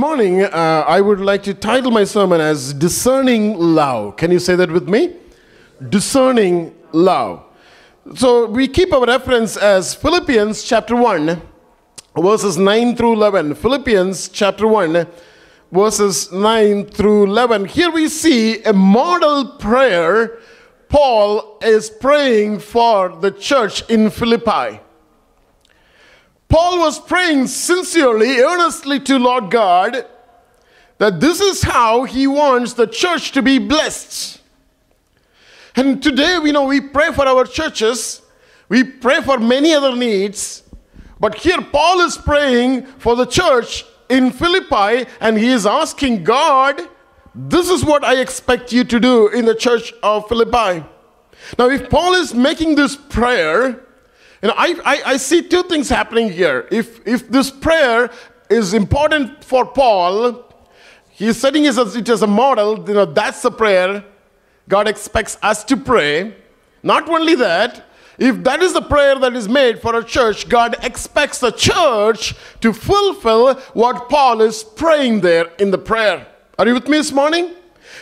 Morning, uh, I would like to title my sermon as Discerning Love. Can you say that with me? Discerning Love. So we keep our reference as Philippians chapter 1, verses 9 through 11. Philippians chapter 1, verses 9 through 11. Here we see a model prayer Paul is praying for the church in Philippi. Paul was praying sincerely, earnestly to Lord God that this is how he wants the church to be blessed. And today, we know we pray for our churches, we pray for many other needs, but here Paul is praying for the church in Philippi and he is asking God, This is what I expect you to do in the church of Philippi. Now, if Paul is making this prayer, you know, I, I, I see two things happening here. If, if this prayer is important for Paul, he's setting it as, a model, you know, that's the prayer God expects us to pray. Not only that, if that is the prayer that is made for a church, God expects the church to fulfill what Paul is praying there in the prayer. Are you with me this morning?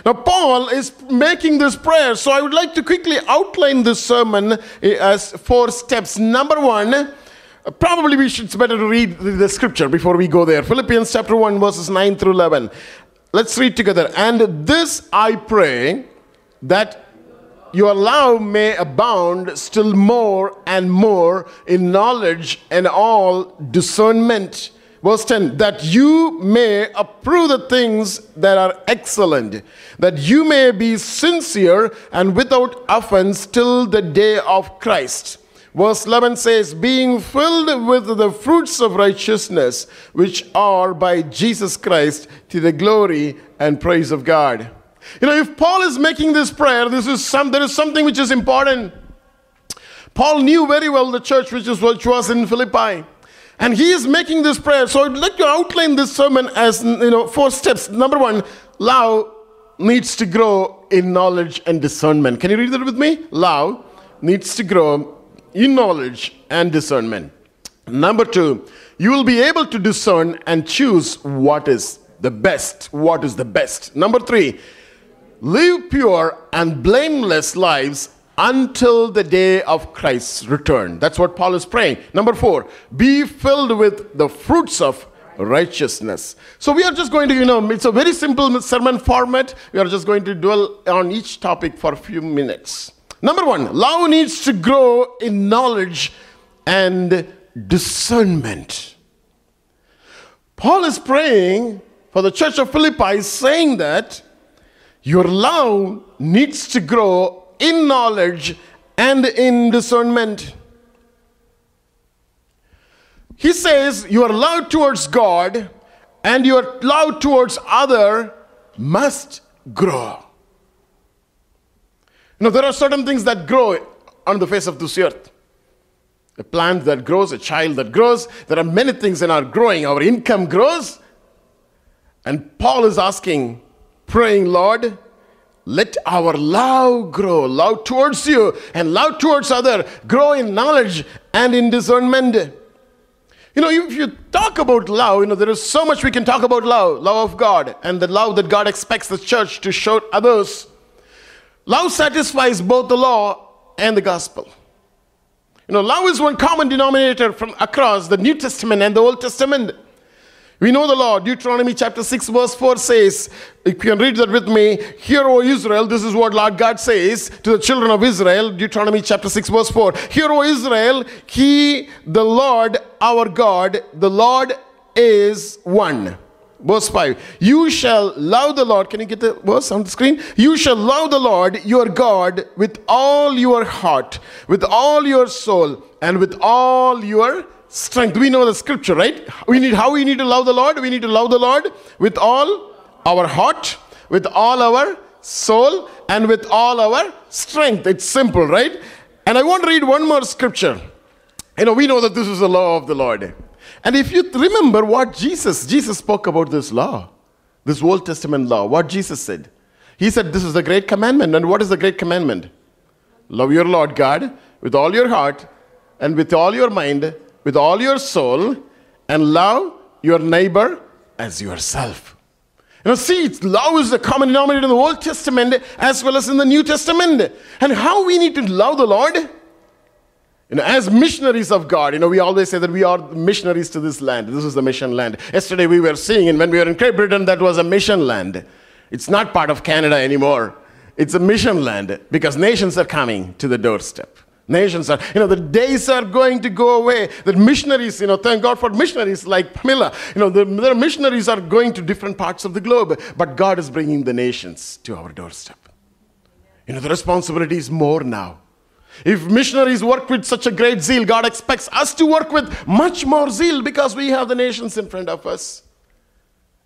Now, Paul is making this prayer, so I would like to quickly outline this sermon eh, as four steps. Number one, uh, probably we should, it's better to read the scripture before we go there. Philippians chapter 1, verses 9 through 11. Let's read together. And this I pray that your love may abound still more and more in knowledge and all discernment Verse 10 that you may approve the things that are excellent, that you may be sincere and without offense till the day of Christ. Verse 11 says, being filled with the fruits of righteousness, which are by Jesus Christ to the glory and praise of God. You know, if Paul is making this prayer, this is some, there is something which is important. Paul knew very well the church which, is, which was in Philippi. And he is making this prayer. So I'd like to outline this sermon as you know four steps. Number one, love needs to grow in knowledge and discernment. Can you read that with me? Love needs to grow in knowledge and discernment. Number two, you will be able to discern and choose what is the best. What is the best? Number three, live pure and blameless lives until the day of Christ's return. That's what Paul is praying. Number four, be filled with the fruits of righteousness. So we are just going to, you know, it's a very simple sermon format. We are just going to dwell on each topic for a few minutes. Number one, love needs to grow in knowledge and discernment. Paul is praying for the church of Philippi, saying that your love needs to grow in knowledge and in discernment. He says your love towards God and your love towards other must grow. You know, there are certain things that grow on the face of this earth. A plant that grows, a child that grows. There are many things that are growing. Our income grows. And Paul is asking, praying, Lord, let our love grow, love towards you and love towards other, grow in knowledge and in discernment. You know, if you talk about love, you know, there is so much we can talk about love, love of God, and the love that God expects the church to show others. Love satisfies both the law and the gospel. You know, love is one common denominator from across the New Testament and the Old Testament. We know the law. Deuteronomy chapter 6, verse 4 says, if you can read that with me. Hear, O Israel, this is what Lord God says to the children of Israel. Deuteronomy chapter 6, verse 4. Hear, O Israel, He, the Lord, our God, the Lord is one. Verse 5 You shall love the Lord. Can you get the verse on the screen? You shall love the Lord your God with all your heart, with all your soul, and with all your strength. We know the scripture, right? We need how we need to love the Lord. We need to love the Lord with all our heart, with all our soul, and with all our strength. It's simple, right? And I want to read one more scripture. You know, we know that this is the law of the Lord. And if you remember what Jesus, Jesus spoke about this law, this Old Testament law, what Jesus said. He said, This is the great commandment. And what is the great commandment? Love your Lord God with all your heart and with all your mind with all your soul and love your neighbor as yourself. You know, see, love is the common denominator in the Old Testament as well as in the New Testament. And how we need to love the Lord? You know, as missionaries of God, you know, we always say that we are missionaries to this land. This is the mission land. Yesterday we were seeing, and when we were in Great Britain, that was a mission land. It's not part of Canada anymore. It's a mission land because nations are coming to the doorstep. Nations are, you know, the days are going to go away. The missionaries, you know, thank God for missionaries like Pamela. You know, the, the missionaries are going to different parts of the globe, but God is bringing the nations to our doorstep. You know, the responsibility is more now. If missionaries work with such a great zeal, God expects us to work with much more zeal because we have the nations in front of us.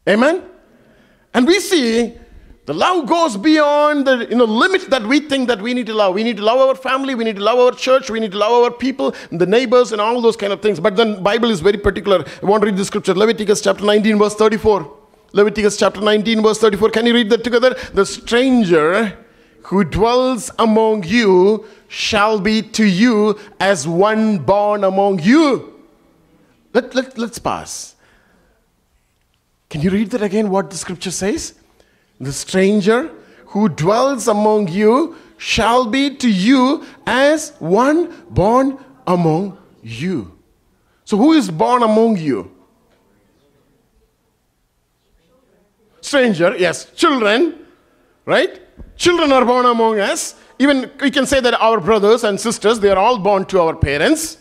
Amen? And we see the love goes beyond the you know, limit that we think that we need to love. We need to love our family, we need to love our church, we need to love our people, the neighbors, and all those kind of things. But then the Bible is very particular. I want to read the scripture. Leviticus chapter 19, verse 34. Leviticus chapter 19, verse 34. Can you read that together? The stranger who dwells among you shall be to you as one born among you. Let, let, let's pass. Can you read that again, what the scripture says? The stranger who dwells among you shall be to you as one born among you. So, who is born among you? Stranger, yes, children, right? Children are born among us. Even we can say that our brothers and sisters, they are all born to our parents.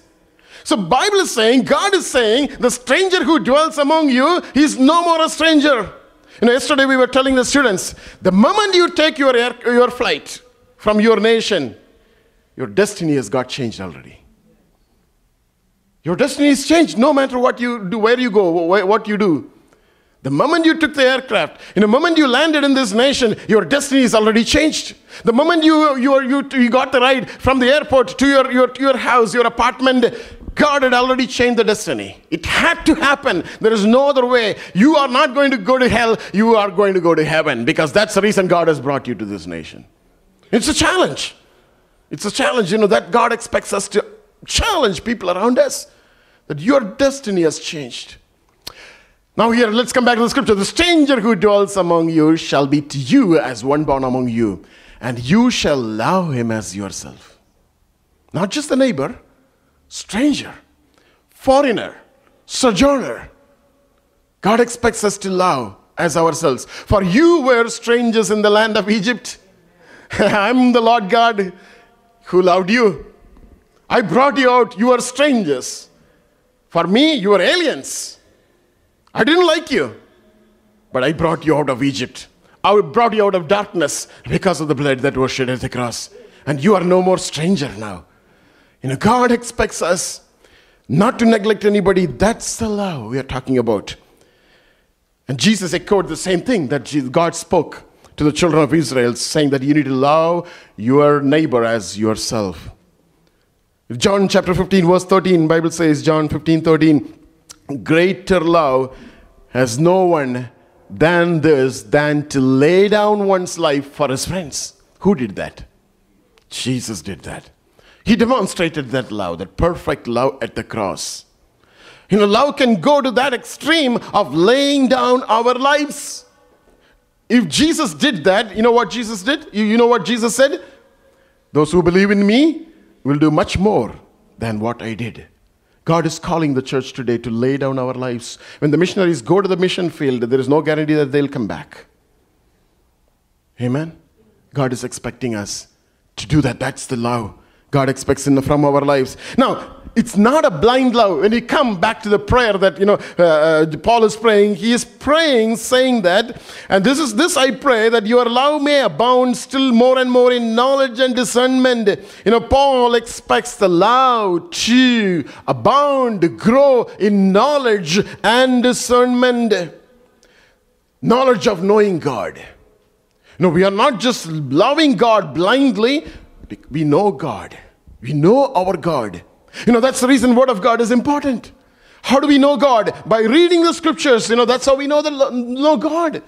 So Bible is saying, God is saying, the stranger who dwells among you, he's no more a stranger. You know, yesterday we were telling the students, the moment you take your, air, your flight from your nation, your destiny has got changed already. Your destiny is changed no matter what you do, where you go, what you do. The moment you took the aircraft, in the moment you landed in this nation, your destiny is already changed. The moment you, you, you, you got the ride from the airport to your, your, your house, your apartment, God had already changed the destiny. It had to happen. There is no other way. You are not going to go to hell, you are going to go to heaven because that's the reason God has brought you to this nation. It's a challenge. It's a challenge, you know, that God expects us to challenge people around us that your destiny has changed. Now, here, let's come back to the scripture. The stranger who dwells among you shall be to you as one born among you, and you shall love him as yourself. Not just the neighbor, stranger, foreigner, sojourner. God expects us to love as ourselves. For you were strangers in the land of Egypt. I'm the Lord God who loved you. I brought you out. You are strangers. For me, you are aliens. I didn't like you, but I brought you out of Egypt. I brought you out of darkness because of the blood that was shed at the cross. And you are no more stranger now. You know, God expects us not to neglect anybody. That's the love we are talking about. And Jesus echoed the same thing that God spoke to the children of Israel, saying that you need to love your neighbor as yourself. John chapter 15, verse 13, Bible says, John 15, 13, greater love has no one than this, than to lay down one's life for his friends. Who did that? Jesus did that. He demonstrated that love, that perfect love at the cross. You know, love can go to that extreme of laying down our lives. If Jesus did that, you know what Jesus did? You, you know what Jesus said? Those who believe in me will do much more than what I did. God is calling the church today to lay down our lives. When the missionaries go to the mission field, there is no guarantee that they'll come back. Amen? God is expecting us to do that. That's the love God expects in, from our lives. Now, it's not a blind love. When you come back to the prayer that you know uh, uh, Paul is praying, he is praying, saying that, and this is this I pray that your love may abound still more and more in knowledge and discernment. You know, Paul expects the love to abound, grow in knowledge and discernment. Knowledge of knowing God. No, we are not just loving God blindly, we know God. We know our God. You know, that's the reason Word of God is important. How do we know God? By reading the scriptures. You know, that's how we know, the, know God.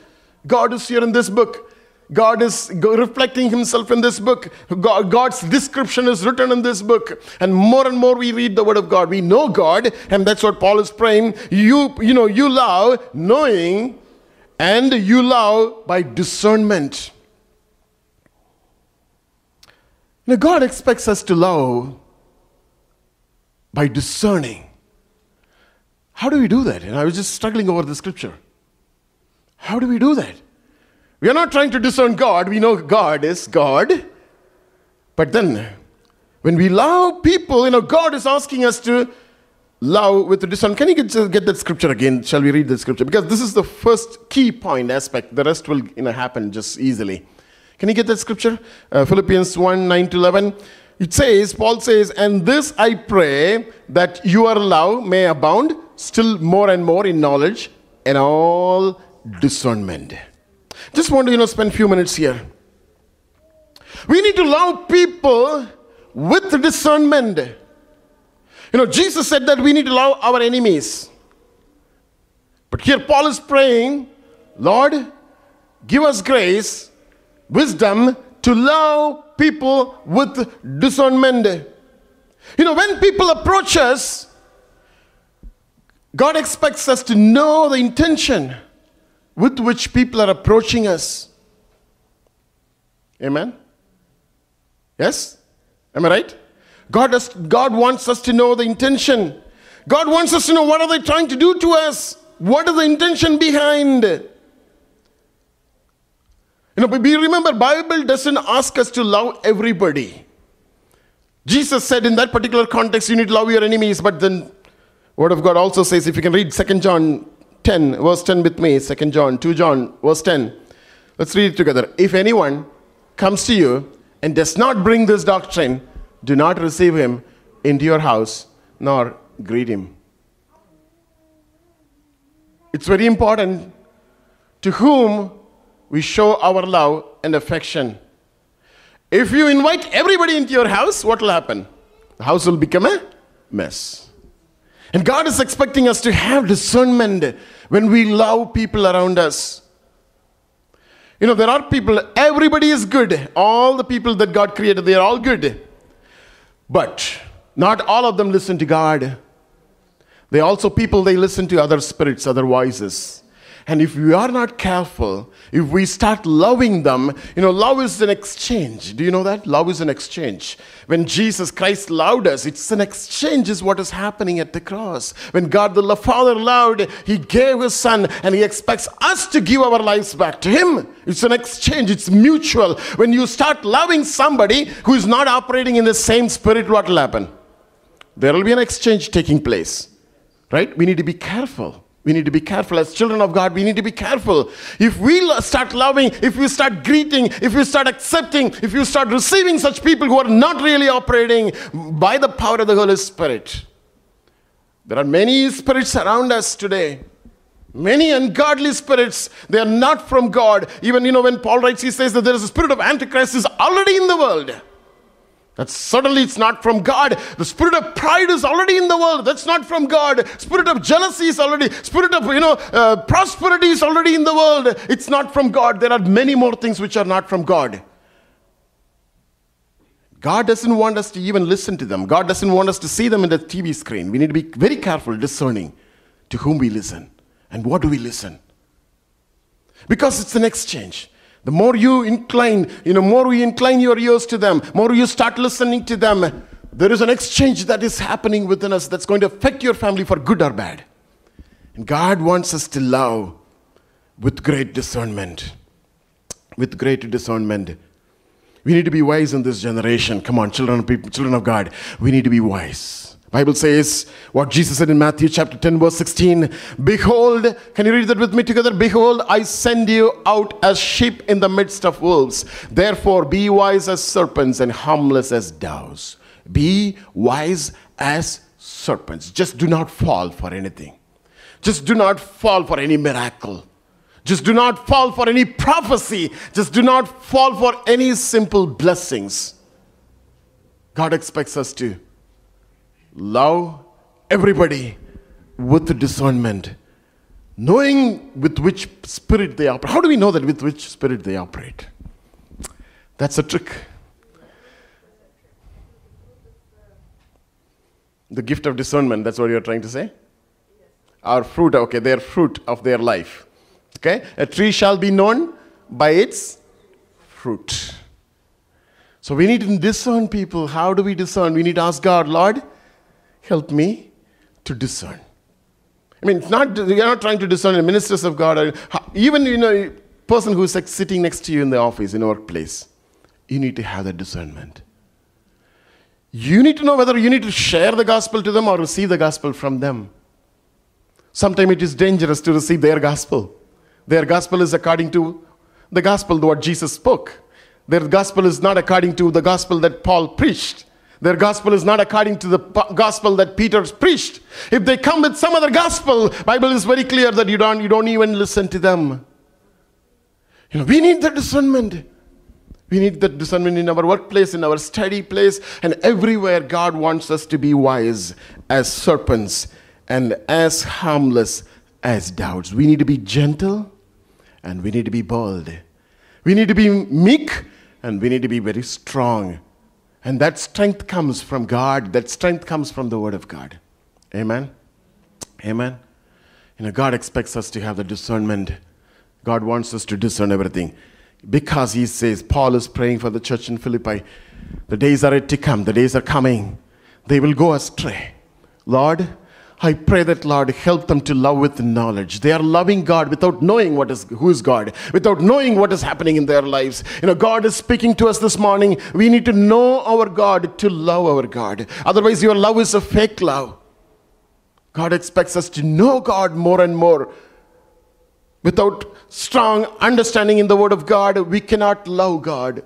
God is here in this book. God is reflecting Himself in this book. God's description is written in this book. And more and more we read the Word of God. We know God, and that's what Paul is praying. You, you know, you love knowing, and you love by discernment. Now, God expects us to love by discerning. How do we do that? And I was just struggling over the scripture. How do we do that? We are not trying to discern God. We know God is God. But then, when we love people, you know, God is asking us to love with discernment. Can you get, get that scripture again? Shall we read the scripture? Because this is the first key point aspect. The rest will you know, happen just easily. Can you get that scripture? Uh, Philippians 1 9 to 11. It says, Paul says, And this I pray that your love may abound still more and more in knowledge and all discernment. Just want to, you know, spend a few minutes here. We need to love people with discernment. You know, Jesus said that we need to love our enemies. But here Paul is praying, Lord, give us grace, wisdom to love people with discernment. You know, when people approach us, God expects us to know the intention with which people are approaching us. Amen? Yes? Am I right? God, God wants us to know the intention. God wants us to know what are they trying to do to us? What is the intention behind? You know, we remember Bible doesn't ask us to love everybody. Jesus said in that particular context, you need to love your enemies, but then Word of God also says, if you can read 2 John 10, verse 10 with me, 2 John, 2 John, verse 10. Let's read it together. If anyone comes to you and does not bring this doctrine, do not receive him into your house nor greet him. It's very important to whom we show our love and affection. If you invite everybody into your house, what will happen? The house will become a mess. And God is expecting us to have discernment when we love people around us. You know, there are people, everybody is good. All the people that God created, they are all good. But not all of them listen to God. They also people, they listen to other spirits, other voices. And if we are not careful, if we start loving them, you know, love is an exchange. Do you know that? Love is an exchange. When Jesus Christ loved us, it's an exchange, is what is happening at the cross. When God the Father loved, He gave His Son, and He expects us to give our lives back to Him. It's an exchange, it's mutual. When you start loving somebody who is not operating in the same spirit, what will happen? There will be an exchange taking place, right? We need to be careful. We need to be careful. As children of God, we need to be careful. If we start loving, if we start greeting, if we start accepting, if you start receiving such people who are not really operating by the power of the Holy Spirit, there are many spirits around us today. Many ungodly spirits, they are not from God. Even, you know, when Paul writes, he says that there is a spirit of Antichrist is already in the world. That certainly it's not from God. The spirit of pride is already in the world. That's not from God. Spirit of jealousy is already, spirit of, you know, uh, prosperity is already in the world. It's not from God. There are many more things which are not from God. God doesn't want us to even listen to them. God doesn't want us to see them in the TV screen. We need to be very careful, discerning to whom we listen and what do we listen. Because it's an exchange. The more you incline, you know, more you incline your ears to them, more you start listening to them, there is an exchange that is happening within us that's going to affect your family for good or bad. And God wants us to love with great discernment. With great discernment. We need to be wise in this generation. Come on, children of people, children of God. We need to be wise. Bible says what Jesus said in Matthew chapter 10 verse 16, behold, can you read that with me together? Behold, I send you out as sheep in the midst of wolves. Therefore, be wise as serpents and harmless as doves. Be wise as serpents. Just do not fall for anything. Just do not fall for any miracle. Just do not fall for any prophecy. Just do not fall for any simple blessings. God expects us to love everybody with discernment, knowing with which spirit they operate. How do we know that with which spirit they operate? That's a trick. The gift of discernment, that's what you're trying to say? Our fruit, okay, their fruit of their life. Okay? A tree shall be known by its fruit. So we need to discern people. How do we discern? We need to ask God, Lord, help me to discern. I mean, it's not, you're not trying to discern the ministers of God. or Even, you know, a person who's like sitting next to you in the office, in the workplace, you need to have that discernment. You need to know whether you need to share the gospel to them or receive the gospel from them. Sometimes it is dangerous to receive their gospel. Their gospel is according to the gospel, what Jesus spoke. Their gospel is not according to the gospel that Paul preached. Their gospel is not according to the gospel that Peter preached. If they come with some other gospel, Bible is very clear that you don't, you don't even listen to them. You know, we need the discernment. We need that discernment in our workplace, in our study place, and everywhere God wants us to be wise as serpents and as harmless as doubts. We need to be gentle and we need to be bold. We need to be meek and we need to be very strong. And that strength comes from God. That strength comes from the Word of God. Amen. Amen. You know, God expects us to have the discernment. God wants us to discern everything. Because He says, Paul is praying for the church in Philippi. The days are yet to come, the days are coming. They will go astray. Lord, I pray that, Lord, help them to love with knowledge. They are loving God without knowing what is, who is God, without knowing what is happening in their lives. You know, God is speaking to us this morning. We need to know our God to love our God. Otherwise, your love is a fake love. God expects us to know God more and more. Without strong understanding in the Word of God, we cannot love God.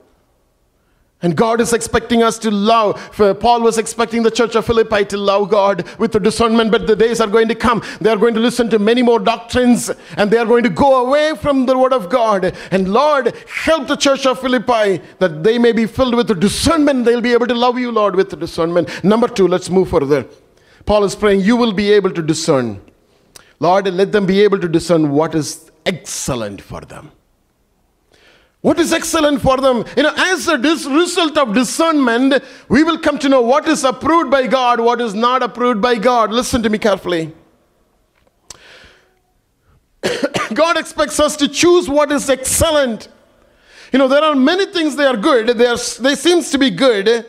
And God is expecting us to love. Paul was expecting the church of Philippi to love God with the discernment, but the days are going to come. They are going to listen to many more doctrines and they are going to go away from the word of God. And Lord, help the church of Philippi that they may be filled with the discernment. They'll be able to love you, Lord, with the discernment. Number two, let's move further. Paul is praying, You will be able to discern. Lord, let them be able to discern what is excellent for them. What is excellent for them? You know, as a dis- result of discernment, we will come to know what is approved by God, what is not approved by God. Listen to me carefully. God expects us to choose what is excellent. You know, there are many things they are good, they, are, they seems to be good,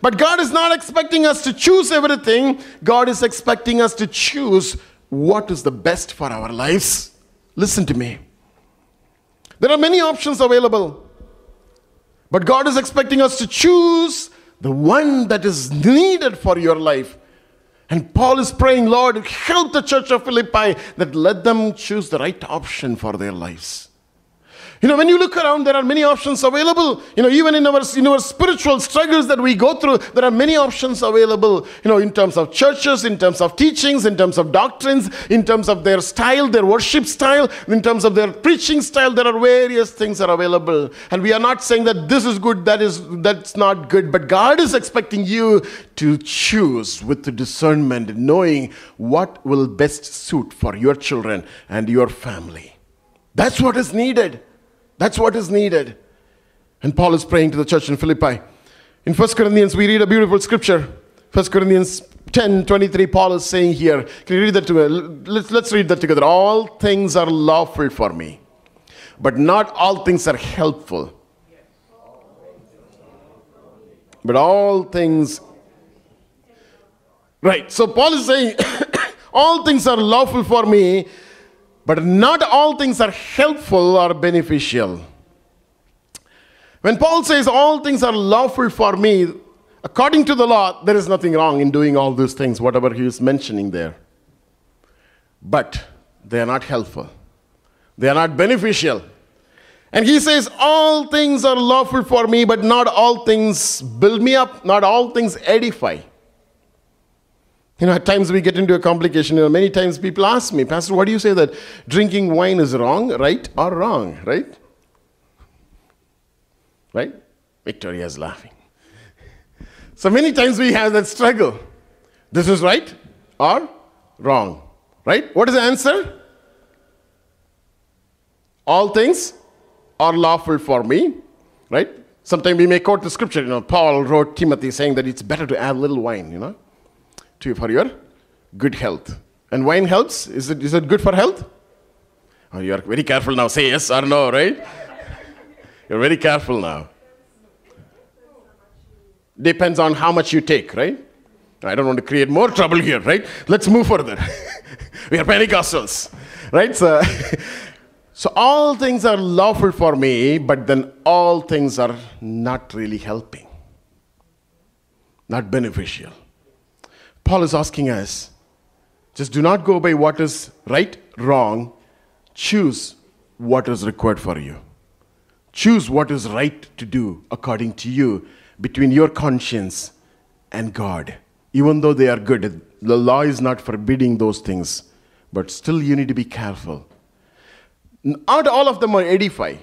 but God is not expecting us to choose everything. God is expecting us to choose what is the best for our lives. Listen to me. There are many options available. But God is expecting us to choose the one that is needed for your life. And Paul is praying, Lord, help the church of Philippi that let them choose the right option for their lives. You know, when you look around, there are many options available. You know, even in our, in our spiritual struggles that we go through, there are many options available. You know, in terms of churches, in terms of teachings, in terms of doctrines, in terms of their style, their worship style, in terms of their preaching style, there are various things that are available. And we are not saying that this is good, that is that's not good, but God is expecting you to choose with discernment, knowing what will best suit for your children and your family. That's what is needed. That's what is needed. And Paul is praying to the church in Philippi. In 1 Corinthians, we read a beautiful scripture. 1 Corinthians 10 23, Paul is saying here. Can you read that to me? Let's, let's read that together. All things are lawful for me, but not all things are helpful. But all things. Right, so Paul is saying, all things are lawful for me, but not all things are helpful or beneficial. When Paul says all things are lawful for me, according to the law, there is nothing wrong in doing all those things, whatever he is mentioning there. But they are not helpful, they are not beneficial. And he says, All things are lawful for me, but not all things build me up, not all things edify. You know, at times we get into a complication. You know, many times people ask me, Pastor, what do you say that drinking wine is wrong, right, or wrong, right? Right? Victoria is laughing. So many times we have that struggle. This is right or wrong, right? What is the answer? All things are lawful for me, right? Sometimes we may quote the scripture, you know, Paul wrote Timothy saying that it's better to add little wine, you know, to, for your good health. And wine helps. Is it, is it good for health? Oh, you are very careful now. Say yes or no, right? You're very careful now. Depends on how much you take, right? I don't want to create more trouble here, right? Let's move further. we are Pentecostals, right? So, so all things are lawful for me, but then all things are not really helping, not beneficial. Paul is asking us just do not go by what is right, wrong. Choose what is required for you. Choose what is right to do according to you between your conscience and God. Even though they are good, the law is not forbidding those things, but still you need to be careful. Not all of them are edify.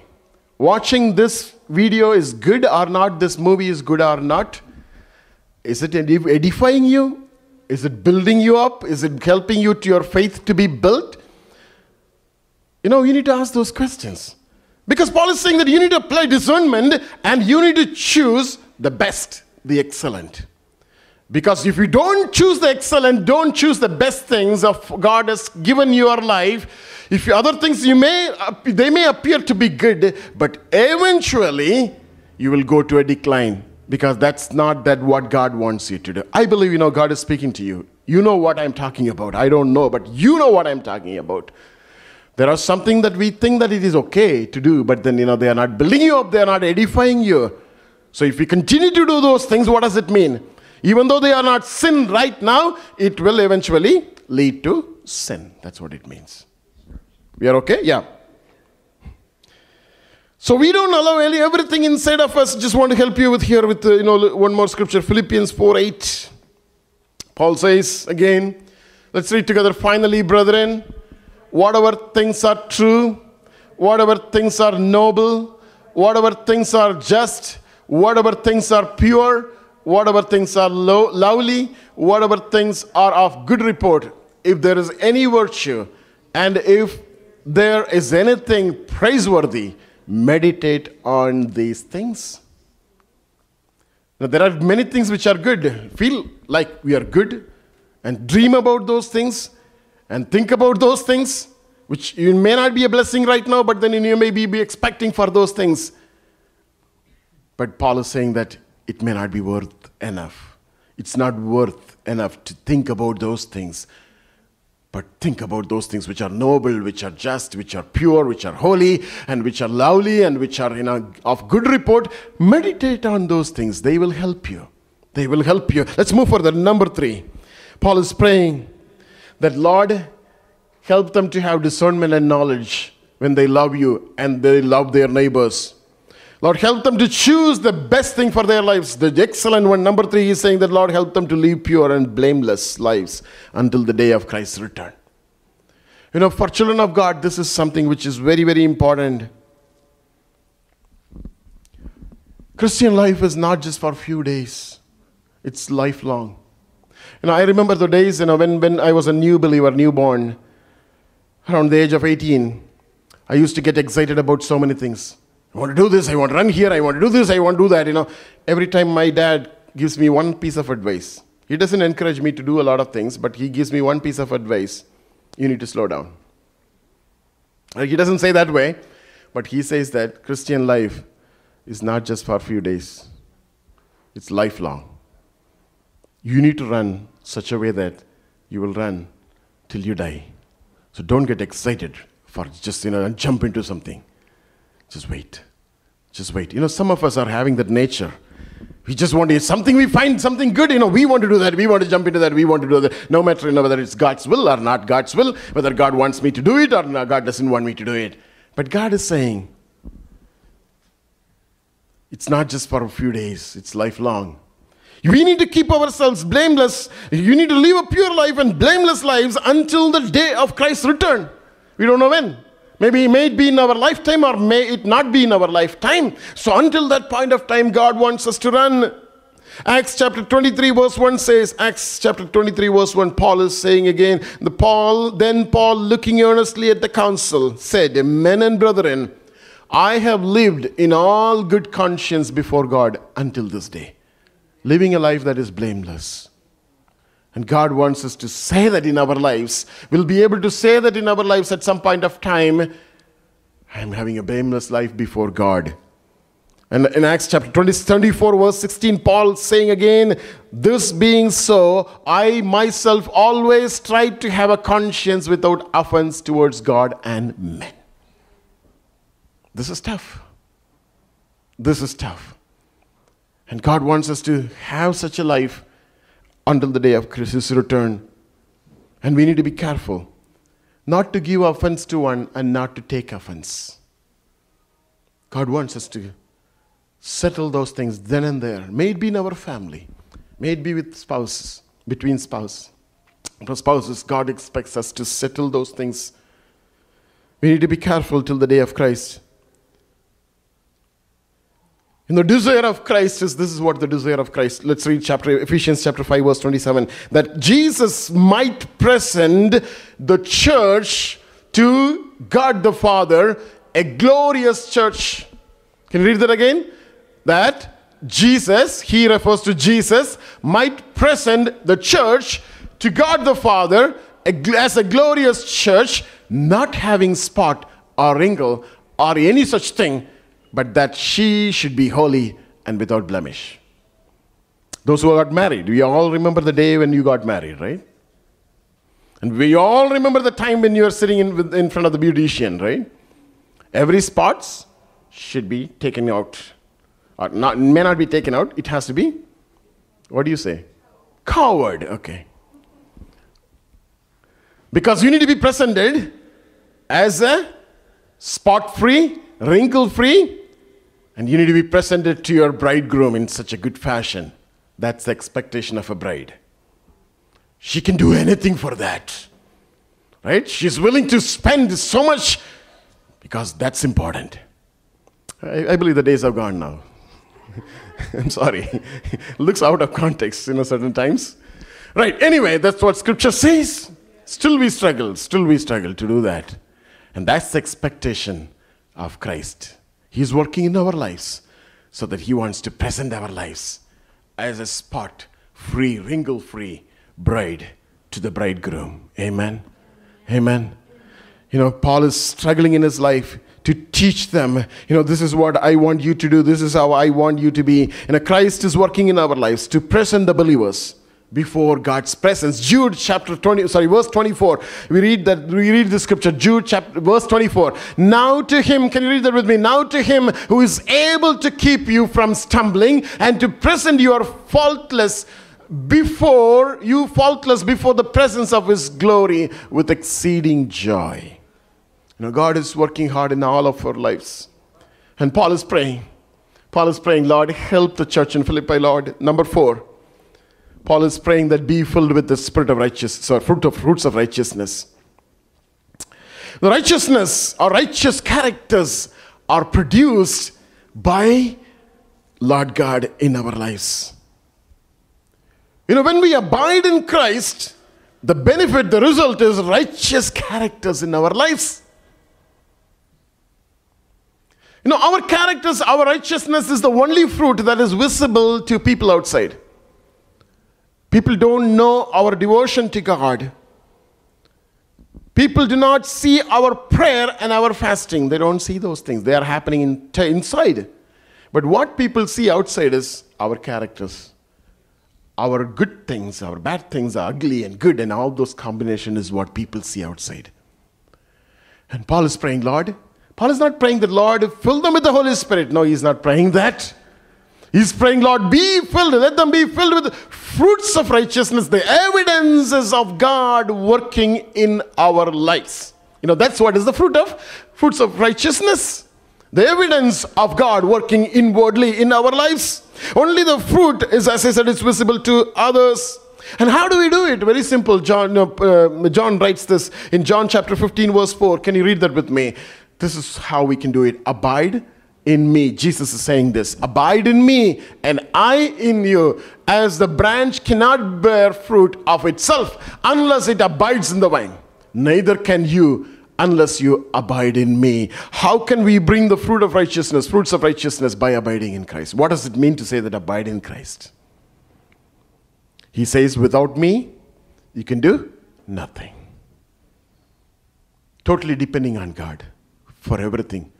Watching this video is good or not, this movie is good or not. Is it edifying you? Is it building you up? Is it helping you to your faith to be built? You know, you need to ask those questions. Because Paul is saying that you need to apply discernment and you need to choose the best, the excellent. Because if you don't choose the excellent, don't choose the best things of God has given your life, if other things you may they may appear to be good, but eventually you will go to a decline because that's not that what God wants you to do. I believe you know God is speaking to you. You know what I'm talking about. I don't know, but you know what I'm talking about. There are something that we think that it is okay to do, but then you know they are not building you up, they are not edifying you. So if we continue to do those things, what does it mean? Even though they are not sin right now, it will eventually lead to sin. That's what it means. We are okay? Yeah. So we don't allow everything inside of us. Just want to help you with here with uh, you know one more scripture, Philippians 4 8. Paul says again, let's read together. Finally, brethren, whatever things are true, whatever things are noble, whatever things are just, whatever things are pure, whatever things are low, lovely, whatever things are of good report, if there is any virtue, and if there is anything praiseworthy, meditate on these things. Now, there are many things which are good. Feel like we are good and dream about those things and think about those things, which you may not be a blessing right now, but then you may be, be expecting for those things. But Paul is saying that it may not be worth enough. It's not worth enough to think about those things but think about those things which are noble, which are just, which are pure, which are holy, and which are lovely, and which are know, of good report. Meditate on those things. They will help you. They will help you. Let's move further. Number three. Paul is praying that, Lord, help them to have discernment and knowledge when they love you and they love their neighbors. Lord, help them to choose the best thing for their lives, the excellent one. Number three, he's saying that, Lord, help them to live pure and blameless lives until the day of Christ's return. You know, for children of God, this is something which is very, very important. Christian life is not just for a few days, it's lifelong. You know, I remember the days, you know, when, when I was a new believer, newborn, around the age of 18, I used to get excited about so many things. I want to do this, I want to run here, I want to do this, I want to do that. You know, every time my dad gives me one piece of advice, he doesn't encourage me to do a lot of things, but he gives me one piece of advice you need to slow down. He doesn't say that way, but he says that Christian life is not just for a few days, it's lifelong. You need to run such a way that you will run till you die. So don't get excited for just, you know, jump into something. Just wait. Just wait. You know, some of us are having that nature. We just want to, something we find something good, you know, we want to do that, we want to jump into that, we want to do that. No matter you know, whether it's God's will or not God's will, whether God wants me to do it or not, God doesn't want me to do it. But God is saying, it's not just for a few days, it's lifelong. We need to keep ourselves blameless. You need to live a pure life and blameless lives until the day of Christ's return. We don't know when. Maybe it may be in our lifetime or may it not be in our lifetime. So until that point of time, God wants us to run. Acts chapter 23 verse 1 says, Acts chapter 23 verse 1, Paul is saying again, the Paul, then Paul looking earnestly at the council said, Men and brethren, I have lived in all good conscience before God until this day, living a life that is blameless. And God wants us to say that in our lives. We'll be able to say that in our lives at some point of time. I'm having a blameless life before God. And in Acts chapter 20, 24, verse 16, Paul saying again, This being so, I myself always tried to have a conscience without offense towards God and men. This is tough. This is tough. And God wants us to have such a life until the day of Christ's return. And we need to be careful not to give offense to one and not to take offense. God wants us to settle those things then and there. May it be in our family, may it be with spouses, between spouses. For spouses, God expects us to settle those things. We need to be careful till the day of Christ. And the desire of Christ is this is what the desire of Christ. Let's read chapter Ephesians chapter 5, verse 27. That Jesus might present the church to God the Father, a glorious church. Can you read that again? That Jesus, he refers to Jesus, might present the church to God the Father as a glorious church, not having spot or wrinkle or any such thing but that she should be holy and without blemish. Those who got married, we all remember the day when you got married, right? And we all remember the time when you are sitting in, in front of the beautician, right? Every spots should be taken out. Or not, may not be taken out, it has to be, what do you say? Covered, okay. Because you need to be presented as a spot free, wrinkle free, and you need to be presented to your bridegroom in such a good fashion. That's the expectation of a bride. She can do anything for that. Right? She's willing to spend so much because that's important. I, I believe the days are gone now. I'm sorry. Looks out of context, you know, certain times. Right, anyway, that's what scripture says. Still we struggle, still we struggle to do that. And that's the expectation of Christ. He's working in our lives so that He wants to present our lives as a spot free, wrinkle free bride to the bridegroom. Amen. Amen. You know, Paul is struggling in his life to teach them, you know, this is what I want you to do, this is how I want you to be. You know, Christ is working in our lives to present the believers before God's presence. Jude chapter 20, sorry, verse 24. We read that, we read the scripture, Jude chapter, verse 24. Now to him, can you read that with me? Now to him who is able to keep you from stumbling and to present you faultless before, you faultless before the presence of his glory with exceeding joy. You know, God is working hard in all of our lives. And Paul is praying. Paul is praying, Lord, help the church in Philippi, Lord. Number four, Paul is praying that be filled with the spirit of righteousness or fruit of fruits of righteousness. The righteousness or righteous characters are produced by Lord God in our lives. You know, when we abide in Christ, the benefit, the result is righteous characters in our lives. You know, our characters, our righteousness is the only fruit that is visible to people outside. People don't know our devotion to God. People do not see our prayer and our fasting. They don't see those things. They are happening in, inside. But what people see outside is our characters. Our good things, our bad things are ugly and good, and all those combination is what people see outside. And Paul is praying, Lord. Paul is not praying that, Lord, fill them with the Holy Spirit. No, he's not praying that. He's praying, Lord, be filled, let them be filled with fruits of righteousness, the evidences of God working in our lives. You know, that's what is the fruit of fruits of righteousness. The evidence of God working inwardly in our lives. Only the fruit is, as I said, it's visible to others. And how do we do it? Very simple. John, uh, John writes this in John chapter 15, verse 4. Can you read that with me? This is how we can do it. Abide in me. Jesus is saying this Abide in me, and I in you, as the branch cannot bear fruit of itself unless it abides in the vine. Neither can you unless you abide in me. How can we bring the fruit of righteousness, fruits of righteousness, by abiding in Christ? What does it mean to say that abide in Christ? He says, without me, you can do nothing. Totally depending on God for everything,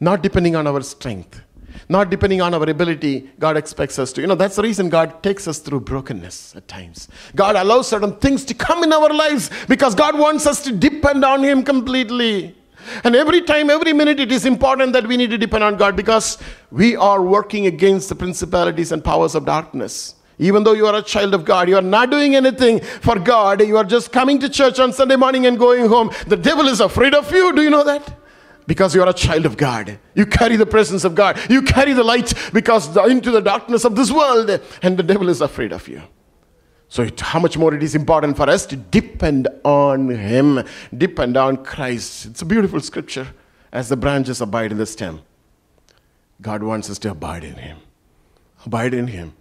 not depending on our strength not depending on our ability, God expects us to. You know, that's the reason God takes us through brokenness at times. God allows certain things to come in our lives because God wants us to depend on Him completely. And every time, every minute, it is important that we need to depend on God because we are working against the principalities and powers of darkness. Even though you are a child of God, you are not doing anything for God. You are just coming to church on Sunday morning and going home. The devil is afraid of you. Do you know that? Because you are a child of God. You carry the presence of God. You carry the light because the, into the darkness of this world, and the devil is afraid of you. So, it, how much more it is important for us to depend on Him, depend on Christ. It's a beautiful scripture. As the branches abide in the stem, God wants us to abide in Him. Abide in Him.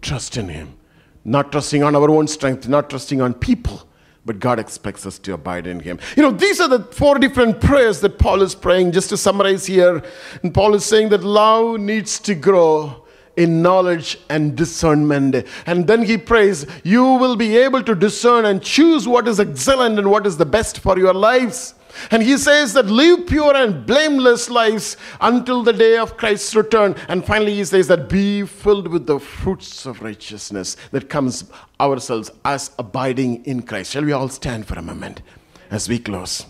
Trust in Him. Not trusting on our own strength, not trusting on people but God expects us to abide in Him. You know, these are the four different prayers that Paul is praying. Just to summarize here, and Paul is saying that love needs to grow in knowledge and discernment. And then he prays, You will be able to discern and choose what is excellent and what is the best for your lives. And he says that live pure and blameless lives until the day of Christ's return. And finally, he says that be filled with the fruits of righteousness that comes ourselves as abiding in Christ. Shall we all stand for a moment as we close?